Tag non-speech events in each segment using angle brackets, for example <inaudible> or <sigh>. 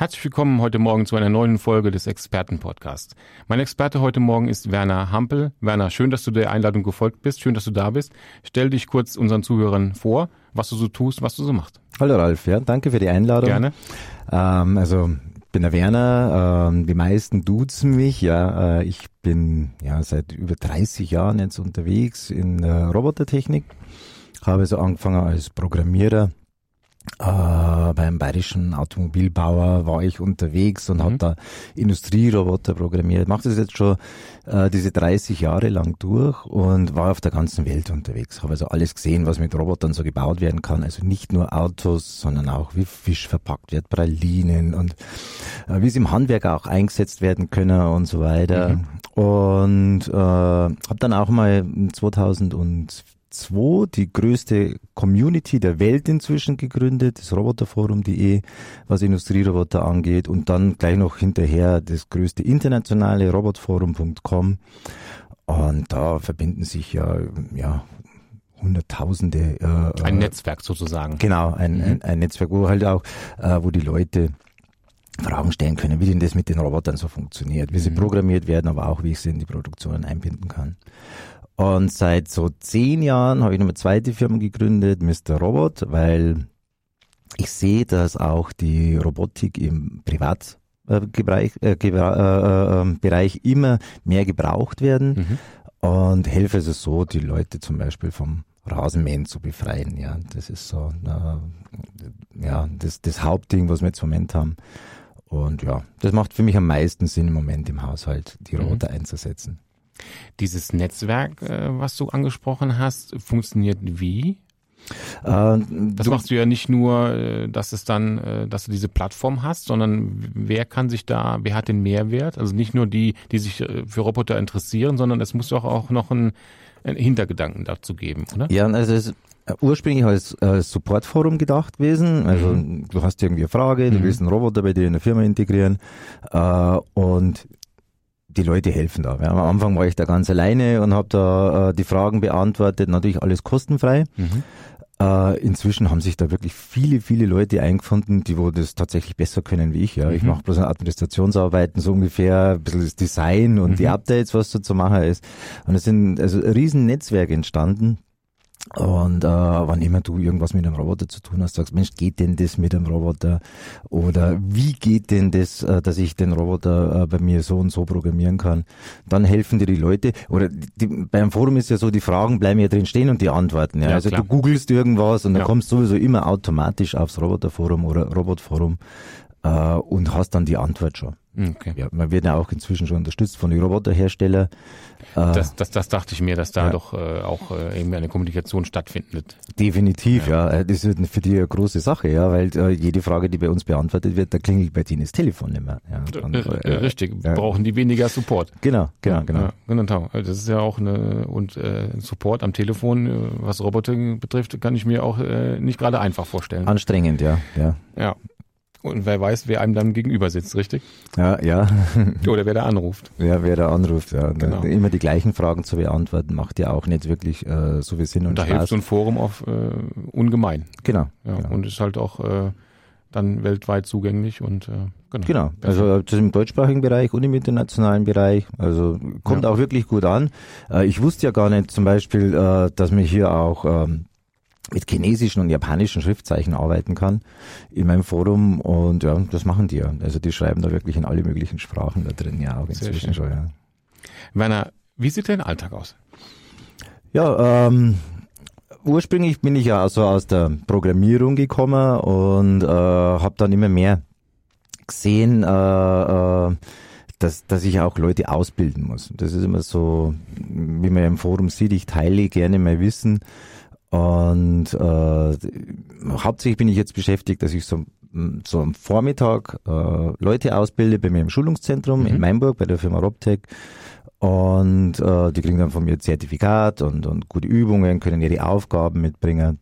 Herzlich willkommen heute Morgen zu einer neuen Folge des Expertenpodcasts. Mein Experte heute Morgen ist Werner Hampel. Werner, schön, dass du der Einladung gefolgt bist. Schön, dass du da bist. Stell dich kurz unseren Zuhörern vor, was du so tust, was du so machst. Hallo Ralf, ja, danke für die Einladung. Gerne. Ähm, also ich bin der Werner, ähm, die meisten duzen mich, ja. Äh, ich bin ja seit über 30 Jahren jetzt unterwegs in äh, Robotertechnik. Habe so angefangen als Programmierer äh, beim bayerischen Automobilbauer war ich unterwegs und mhm. habe da Industrieroboter programmiert. Mache das jetzt schon äh, diese 30 Jahre lang durch und war auf der ganzen Welt unterwegs. Habe also alles gesehen, was mit Robotern so gebaut werden kann. Also nicht nur Autos, sondern auch wie Fisch verpackt wird, Pralinen und äh, wie sie im Handwerk auch eingesetzt werden können und so weiter. Mhm. Und äh, habe dann auch mal 2004 2 die größte Community der Welt inzwischen gegründet, das Roboterforum.de, was Industrieroboter angeht und dann gleich noch hinterher das größte internationale Robotforum.com und da verbinden sich ja, ja Hunderttausende. Äh, ein Netzwerk sozusagen. Genau, ein, mhm. ein, ein Netzwerk, wo halt auch, äh, wo die Leute Fragen stellen können, wie denn das mit den Robotern so funktioniert, wie sie mhm. programmiert werden, aber auch wie ich sie in die Produktion einbinden kann. Und seit so zehn Jahren habe ich noch eine zweite Firma gegründet, Mr. Robot, weil ich sehe, dass auch die Robotik im Privatbereich äh, äh, äh, Bereich immer mehr gebraucht werden mhm. und helfe also so, die Leute zum Beispiel vom Rasenmähen zu befreien. Ja, das ist so, äh, ja, das, das Hauptding, was wir jetzt im Moment haben. Und ja, das macht für mich am meisten Sinn im Moment im Haushalt, die mhm. Roboter mhm. einzusetzen. Dieses Netzwerk, äh, was du angesprochen hast, funktioniert wie? Äh, das machst du ja nicht nur, äh, dass es dann, dass du diese Plattform hast, sondern wer kann sich da, wer hat den Mehrwert? Also nicht nur die, die sich für Roboter interessieren, sondern es muss doch auch noch einen, einen Hintergedanken dazu geben, oder? Ja, also es ist ursprünglich als, als Supportforum gedacht gewesen. Also mhm. du hast irgendwie eine Frage, du mhm. willst einen Roboter bei dir in der Firma integrieren äh, und die Leute helfen da. Ja, am Anfang war ich da ganz alleine und habe da äh, die Fragen beantwortet, natürlich alles kostenfrei. Mhm. Äh, inzwischen haben sich da wirklich viele, viele Leute eingefunden, die wo das tatsächlich besser können wie ich. Ja, mhm. ich mache bloß Administrationsarbeiten so ungefähr, ein bisschen das Design und mhm. die Updates, was da zu machen ist. Und es sind also ein riesen Netzwerk entstanden und äh, wann immer du irgendwas mit einem Roboter zu tun hast, sagst, Mensch, geht denn das mit einem Roboter? Oder wie geht denn das, äh, dass ich den Roboter äh, bei mir so und so programmieren kann? Dann helfen dir die Leute. Oder die, beim Forum ist ja so, die Fragen bleiben ja drin stehen und die Antworten. Ja? ja also klar. du googelst irgendwas und ja. dann kommst du sowieso immer automatisch aufs Roboterforum oder Robotforum äh, und hast dann die Antwort schon. Okay. Ja, man wird ja auch inzwischen schon unterstützt von den Roboterherstellern. Äh, das, das, das dachte ich mir, dass da ja. doch äh, auch äh, irgendwie eine Kommunikation stattfindet. Definitiv, ja. ja. Äh, das ist für die eine große Sache, ja, weil äh, jede Frage, die bei uns beantwortet wird, da klingelt bei denen das Telefon nicht mehr. Ja, und, äh, richtig, brauchen die weniger Support. Genau, genau, genau. genau. Das ist ja auch eine und äh, Support am Telefon, was Roboter betrifft, kann ich mir auch äh, nicht gerade einfach vorstellen. Anstrengend, ja, ja. Ja, und wer weiß, wer einem dann gegenüber sitzt, richtig? Ja, ja. <laughs> Oder wer da anruft. Ja, wer da anruft, ja. Genau. Immer die gleichen Fragen zu beantworten, macht ja auch nicht wirklich äh, so viel Sinn und, und da Spaß. hilft so ein Forum auf äh, ungemein. Genau, ja, genau. Und ist halt auch äh, dann weltweit zugänglich und äh, genau. Genau, also das im deutschsprachigen Bereich und im internationalen Bereich. Also kommt ja. auch wirklich gut an. Äh, ich wusste ja gar nicht zum Beispiel, äh, dass mir hier auch ähm, mit chinesischen und japanischen Schriftzeichen arbeiten kann in meinem Forum und ja, das machen die ja. Also die schreiben da wirklich in alle möglichen Sprachen da drin, ja, auch inzwischen schon, ja. Werner, wie sieht dein Alltag aus? Ja, ähm, ursprünglich bin ich ja also aus der Programmierung gekommen und äh, habe dann immer mehr gesehen, äh, äh, dass, dass ich auch Leute ausbilden muss. Das ist immer so, wie man ja im Forum sieht, ich teile gerne mein Wissen und äh, hauptsächlich bin ich jetzt beschäftigt, dass ich so so am Vormittag äh, Leute ausbilde bei mir im Schulungszentrum mhm. in Mainburg bei der Firma Robtech. Und äh, die kriegen dann von mir Zertifikat und, und gute Übungen, können ihre Aufgaben mitbringen.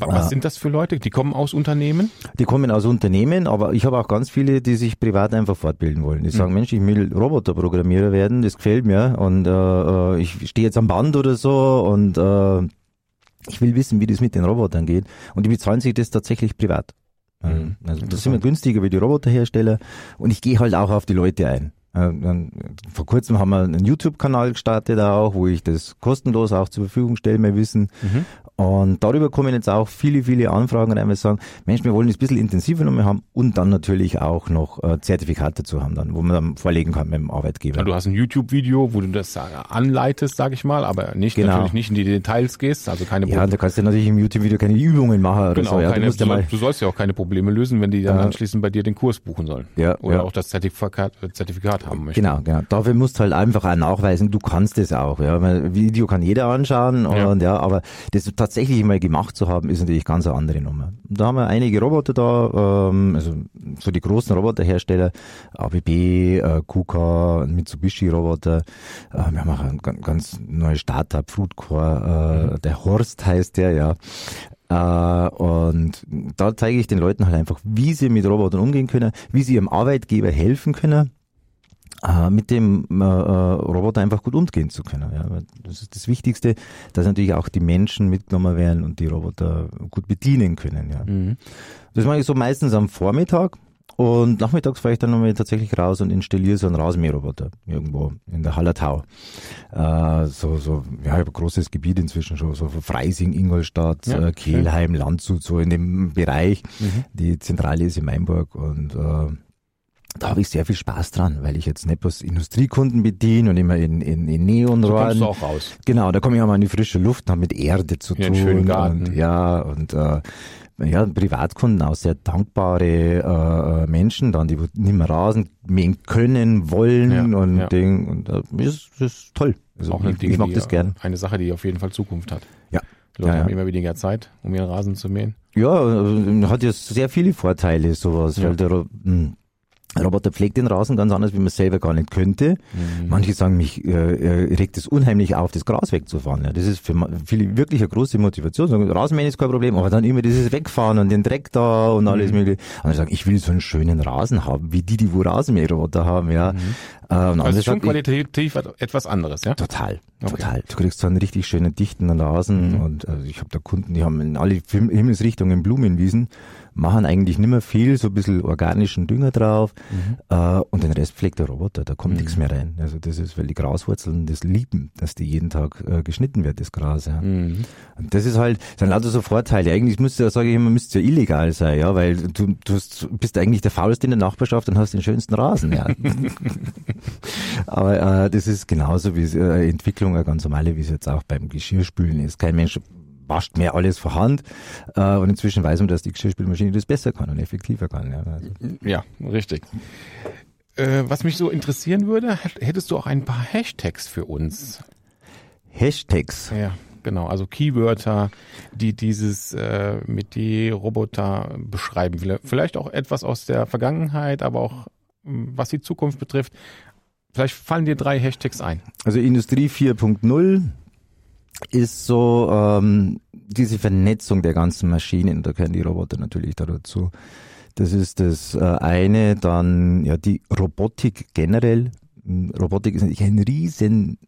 Aber was sind das für Leute? Die kommen aus Unternehmen? Die kommen aus Unternehmen, aber ich habe auch ganz viele, die sich privat einfach fortbilden wollen. Die sagen, mhm. Mensch, ich will Roboterprogrammierer werden, das gefällt mir und äh, äh ich stehe jetzt am Band oder so und äh, ich will wissen, wie das mit den Robotern geht. Und die bezahlen sich das tatsächlich privat. Mhm. Also das sind wir günstiger wie die Roboterhersteller und ich gehe halt auch auf die Leute ein. Äh, vor kurzem haben wir einen YouTube-Kanal gestartet auch, wo ich das kostenlos auch zur Verfügung stelle, mein Wissen. Mhm. Und darüber kommen jetzt auch viele, viele Anfragen rein, wir sagen, Mensch, wir wollen es ein bisschen intensiver noch mehr haben und dann natürlich auch noch äh, Zertifikate zu haben, dann, wo man dann vorlegen kann mit dem Arbeitgeber. Ja, du hast ein YouTube-Video, wo du das anleitest, sag ich mal, aber nicht genau. natürlich nicht in die Details gehst, also keine Probleme. Ja, da kannst du natürlich im YouTube-Video keine Übungen machen oder genau, so. Ja, keine, du, soll, du, sollst ja auch keine Probleme lösen, wenn die dann ja. anschließend bei dir den Kurs buchen sollen. Ja, oder ja. auch das Zertifikat, Zertifikat haben möchten. Genau, genau. Dafür musst du halt einfach auch nachweisen, du kannst es auch. Ja. Video kann jeder anschauen und ja, aber das tatsächlich mal gemacht zu haben, ist natürlich ganz eine andere Nummer. Da haben wir einige Roboter da, ähm, also so die großen Roboterhersteller, ABB, äh, KUKA, Mitsubishi-Roboter. Äh, wir haben auch ein ganz neues Startup, Fruitcore, äh, mhm. der Horst heißt der, ja. Uh, und da zeige ich den Leuten halt einfach, wie sie mit Robotern umgehen können, wie sie ihrem Arbeitgeber helfen können mit dem äh, äh, Roboter einfach gut umgehen zu können. Ja. Das ist das Wichtigste, dass natürlich auch die Menschen mitgenommen werden und die Roboter gut bedienen können. Ja. Mhm. Das mache ich so meistens am Vormittag. Und nachmittags fahre ich dann nochmal tatsächlich raus und installiere so einen Rasenmäherroboter irgendwo in der Hallertau. Äh, so, so, ja, ich habe ein großes Gebiet inzwischen schon, so Freising, Ingolstadt, ja, äh, Kehlheim, Landshut, so in dem Bereich. Mhm. Die Zentrale ist in Mainburg und äh, da habe ich sehr viel Spaß dran, weil ich jetzt nicht bloß Industriekunden bediene und immer in, in, in Neonrohren. So kommst du auch raus. Genau, da komme ich auch mal in die frische Luft, habe mit Erde zu ja, tun. Garten. Und, ja, und äh, ja, Privatkunden auch sehr dankbare äh, Menschen, dann die nicht mehr Rasen mähen können, wollen ja, und ja. Ding. Und äh, das, ist, das ist toll. Also auch ich, Dinge, ich mag das gern. Eine Sache, die auf jeden Fall Zukunft hat. Ja. Die Leute ja, haben immer weniger Zeit, um ihren Rasen zu mähen. Ja, äh, hat ja sehr viele Vorteile, sowas, weil der, mh, Roboter pflegt den Rasen ganz anders, wie man es selber gar nicht könnte. Mhm. Manche sagen, mich äh, äh, regt es unheimlich auf, das Gras wegzufahren. Ja, das ist für viele wirklich eine große Motivation. Sagen, Rasenmähen ist kein Problem, aber dann immer dieses Wegfahren und den Dreck da und alles mhm. mögliche. Andere sagen, ich will so einen schönen Rasen haben, wie die, die wo Rasenmäherroboter haben. Ja, mhm. äh, und also ist schon qualitativ ich, etwas anderes, ja? Total, okay. total. Du kriegst so einen richtig schönen dichten Rasen mhm. und also ich habe da Kunden, die haben in alle Himmelsrichtungen Blumenwiesen machen eigentlich nicht mehr viel, so ein bisschen organischen Dünger drauf mhm. äh, und den Rest pflegt der Roboter, da kommt mhm. nichts mehr rein. Also das ist, weil die Graswurzeln das lieben, dass die jeden Tag äh, geschnitten wird, das Gras. Ja. Mhm. Und das ist halt, das sind lauter so Vorteile. Eigentlich müsste sage ich immer, müsste ja illegal sein, ja, weil du, du bist eigentlich der Faulste in der Nachbarschaft und hast den schönsten Rasen, ja. <laughs> Aber äh, das ist genauso wie äh, Entwicklung, eine ganz normale, wie es jetzt auch beim Geschirrspülen ist. Kein Mensch wascht mehr alles vor Hand. Äh, und inzwischen weiß man, dass die Geschirrspülmaschine das besser kann und effektiver kann. Ja, also. ja richtig. Äh, was mich so interessieren würde, hättest du auch ein paar Hashtags für uns? Hashtags? Ja, genau. Also Keywörter, die dieses äh, mit die Roboter beschreiben. Vielleicht auch etwas aus der Vergangenheit, aber auch was die Zukunft betrifft. Vielleicht fallen dir drei Hashtags ein. Also Industrie 4.0, ist so ähm, diese Vernetzung der ganzen Maschinen, da gehören die Roboter natürlich da dazu. Das ist das äh, eine, dann ja die Robotik generell. Robotik ist natürlich ein riesen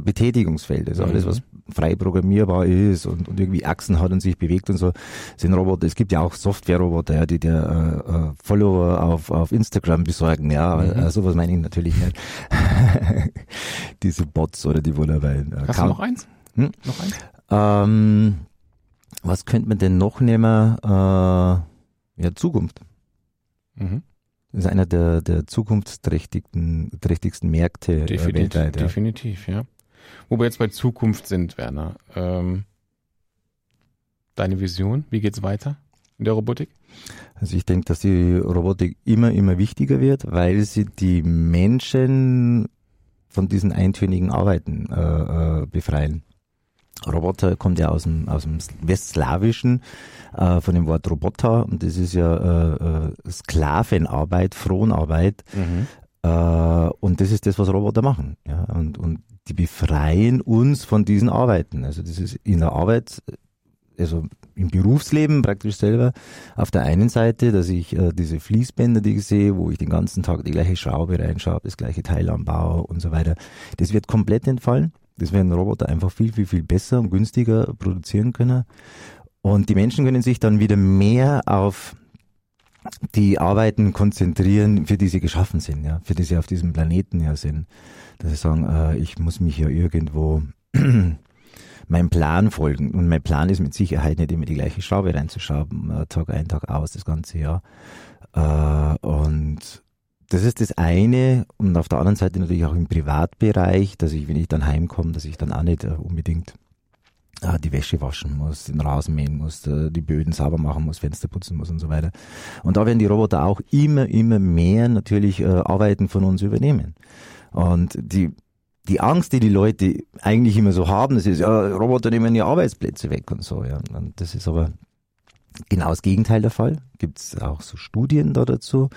Betätigungsfeld. Also alles, was mhm. frei programmierbar ist und, und irgendwie Achsen hat und sich bewegt und so, sind Roboter. Es gibt ja auch Software-Roboter, ja, die dir äh, äh, Follower auf, auf Instagram besorgen. Ja, mhm. äh, sowas meine ich natürlich nicht. <laughs> Diese Bots oder die wohl dabei. Äh, Hast du noch eins? Hm? Noch eins? Ähm, was könnte man denn noch nehmen? Äh, ja, Zukunft. Mhm. Das ist einer der, der zukunftsträchtigsten trächtigsten Märkte äh, definitiv, weltweit. Ja. Definitiv, ja. Wo wir jetzt bei Zukunft sind, Werner. Ähm, deine Vision, wie geht's weiter in der Robotik? Also ich denke, dass die Robotik immer, immer wichtiger wird, weil sie die Menschen von diesen eintönigen Arbeiten äh, äh, befreien. Roboter kommt ja aus dem, aus dem Westslawischen, äh, von dem Wort Roboter und das ist ja äh, äh, Sklavenarbeit, Fronarbeit. Mhm. Äh, und das ist das, was Roboter machen. Ja? Und, und die befreien uns von diesen Arbeiten. Also das ist in der Arbeit, also im Berufsleben praktisch selber auf der einen Seite, dass ich äh, diese Fließbänder, die ich sehe, wo ich den ganzen Tag die gleiche Schraube reinschaue, das gleiche Teil anbaue und so weiter, das wird komplett entfallen. Das werden Roboter einfach viel, viel, viel besser und günstiger produzieren können. Und die Menschen können sich dann wieder mehr auf die Arbeiten konzentrieren, für die sie geschaffen sind, ja, für die sie auf diesem Planeten ja sind. Dass sie sagen, äh, ich muss mich ja irgendwo <clears throat> meinem Plan folgen. Und mein Plan ist mit Sicherheit nicht immer die gleiche Schraube reinzuschrauben, äh, Tag ein, Tag aus, das ganze Jahr. Äh, und das ist das eine. Und auf der anderen Seite natürlich auch im Privatbereich, dass ich, wenn ich dann heimkomme, dass ich dann auch nicht äh, unbedingt die Wäsche waschen muss, den Rasen mähen muss, äh, die Böden sauber machen muss, Fenster putzen muss und so weiter. Und da werden die Roboter auch immer, immer mehr natürlich äh, Arbeiten von uns übernehmen. Und die, die Angst, die die Leute eigentlich immer so haben, das ist, ja, Roboter nehmen die Arbeitsplätze weg und so, ja. Und das ist aber genau das Gegenteil der Fall. Gibt es auch so Studien da dazu.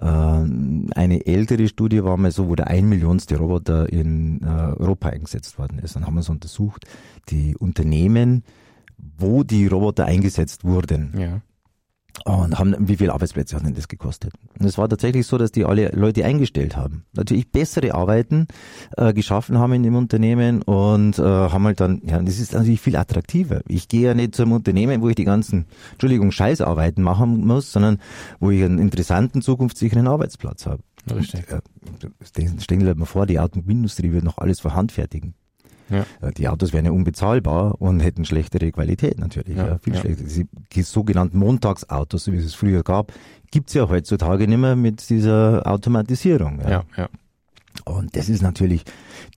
Ähm, eine ältere Studie war mal so, wo der ein Millionste Roboter in äh, Europa eingesetzt worden ist. Dann haben wir es untersucht, die Unternehmen, wo die Roboter eingesetzt wurden. Ja. Und haben, wie viele Arbeitsplätze hat denn das gekostet? Und es war tatsächlich so, dass die alle Leute eingestellt haben. Natürlich bessere Arbeiten äh, geschaffen haben in dem Unternehmen und äh, haben halt dann, ja, das ist natürlich viel attraktiver. Ich gehe ja nicht zum Unternehmen, wo ich die ganzen, Entschuldigung, Scheißarbeiten machen muss, sondern wo ich einen interessanten, zukunftssicheren Arbeitsplatz habe. Richtig. Und, äh, stellen Sie mal vor, die Automobilindustrie wird noch alles vor Hand fertigen. Ja. Die Autos wären ja unbezahlbar und hätten schlechtere Qualität natürlich. Ja, ja viel ja. schlechter. Die sogenannten Montagsautos, so wie es es früher gab, gibt's ja heutzutage nicht mehr mit dieser Automatisierung. Ja, ja. Und das ist natürlich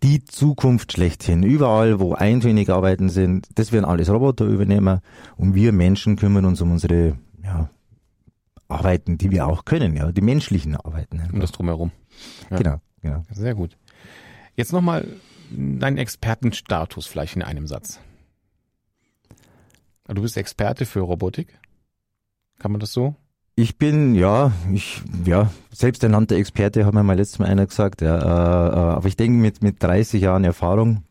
die Zukunft schlechthin. Überall, wo eintönige Arbeiten sind, das werden alles Roboter übernehmen und wir Menschen kümmern uns um unsere ja, Arbeiten, die wir auch können, ja, die menschlichen Arbeiten. Um das drumherum. Ja. Genau, genau. Sehr gut. Jetzt nochmal deinen Expertenstatus vielleicht in einem Satz? Du bist Experte für Robotik. Kann man das so? Ich bin, ja, ich, ja, selbsternannter Experte, hat mir mal letztes Mal einer gesagt, ja, äh, äh aber ich denke, mit, mit 30 Jahren Erfahrung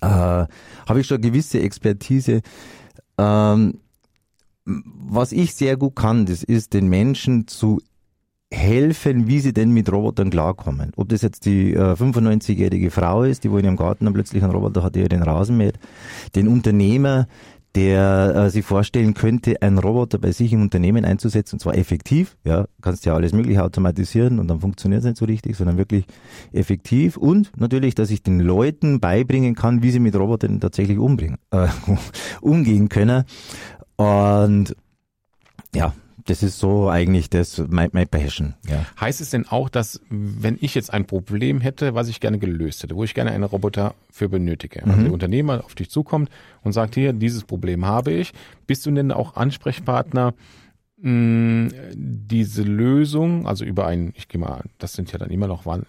äh, habe ich schon gewisse Expertise. Ähm, was ich sehr gut kann, das ist, den Menschen zu helfen, wie sie denn mit Robotern klarkommen. Ob das jetzt die äh, 95-jährige Frau ist, die wo in ihrem Garten dann plötzlich einen Roboter hat, der den Rasen mäht, den Unternehmer, der äh, sich vorstellen könnte, einen Roboter bei sich im Unternehmen einzusetzen, und zwar effektiv, ja, kannst ja alles mögliche automatisieren und dann funktioniert es nicht so richtig, sondern wirklich effektiv. Und natürlich, dass ich den Leuten beibringen kann, wie sie mit Robotern tatsächlich umbringen, äh, <laughs> umgehen können. Und ja, das ist so eigentlich das mein, mein Passion. Ja. Heißt es denn auch, dass wenn ich jetzt ein Problem hätte, was ich gerne gelöst hätte, wo ich gerne einen Roboter für benötige, also mhm. der Unternehmer auf dich zukommt und sagt hier, dieses Problem habe ich, bist du denn auch Ansprechpartner diese Lösung, also über ein, ich gehe mal, das sind ja dann immer noch, äh,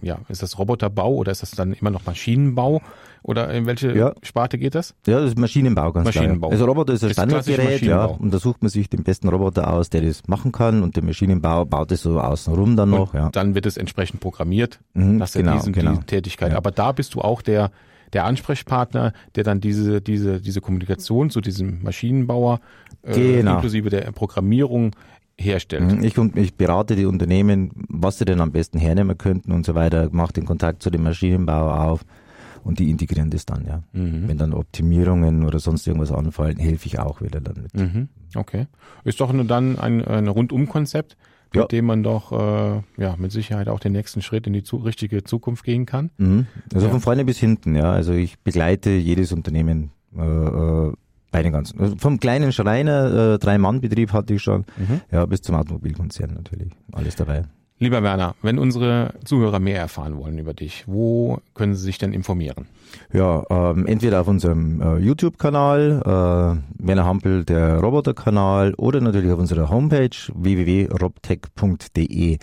ja, ist das Roboterbau oder ist das dann immer noch Maschinenbau? Oder in welche ja. Sparte geht das? Ja, das ist Maschinenbau ganz Maschinenbau. Klar. Also Roboter ist ein Standardgerät, ja. Und da sucht man sich den besten Roboter aus, der das machen kann. Und der Maschinenbau baut es so außenrum dann noch. Und ja. Dann wird es entsprechend programmiert, mhm, dass genau, er diesen, genau. diese Tätigkeit. Ja. Aber da bist du auch der, der Ansprechpartner, der dann diese, diese, diese Kommunikation zu diesem Maschinenbauer äh, genau. inklusive der Programmierung herstellt. Mhm, ich, ich berate die Unternehmen, was sie denn am besten hernehmen könnten und so weiter, mache den Kontakt zu dem Maschinenbauer auf und die integrieren das dann, ja. Mhm. Wenn dann Optimierungen oder sonst irgendwas anfallen, helfe ich auch wieder dann mit. Mhm. Okay. Ist doch dann ein, ein Rundum-Konzept, mit ja. dem man doch äh, ja mit Sicherheit auch den nächsten Schritt in die zu, richtige Zukunft gehen kann. Mhm. Also ja. von vorne bis hinten, ja. Also ich begleite jedes Unternehmen äh, äh bei den ganzen. Also vom kleinen Schreiner, äh, Drei-Mann-Betrieb hatte ich schon, mhm. ja, bis zum Automobilkonzern natürlich. Alles dabei. Lieber Werner, wenn unsere Zuhörer mehr erfahren wollen über dich, wo können sie sich denn informieren? Ja, ähm, entweder auf unserem äh, YouTube-Kanal, äh, Werner Hampel, der Roboter-Kanal, oder natürlich auf unserer Homepage www.robtech.de.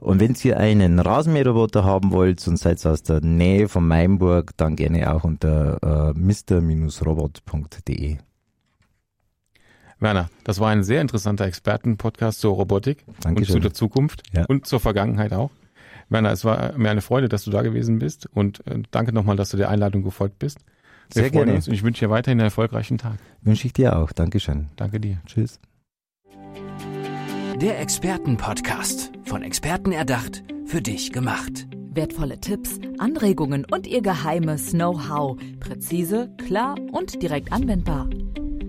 Und wenn ihr einen Rasenmäherroboter haben wollt und seid aus der Nähe von Mainburg, dann gerne auch unter äh, mr-robot.de. Werner, das war ein sehr interessanter Expertenpodcast zur Robotik Dankeschön. und zu der Zukunft Ja. und zur Vergangenheit auch. Werner, es war mir eine Freude, dass du da gewesen bist und äh, danke nochmal, dass du der Einladung gefolgt bist. Wir Sehr freuen gerne. uns und ich wünsche dir weiterhin einen erfolgreichen Tag. Wünsche ich dir auch. Dankeschön. Danke dir. Tschüss. Der Expertenpodcast. Von Experten erdacht, für dich gemacht. Wertvolle Tipps, Anregungen und ihr geheimes Know-how. Präzise, klar und direkt anwendbar.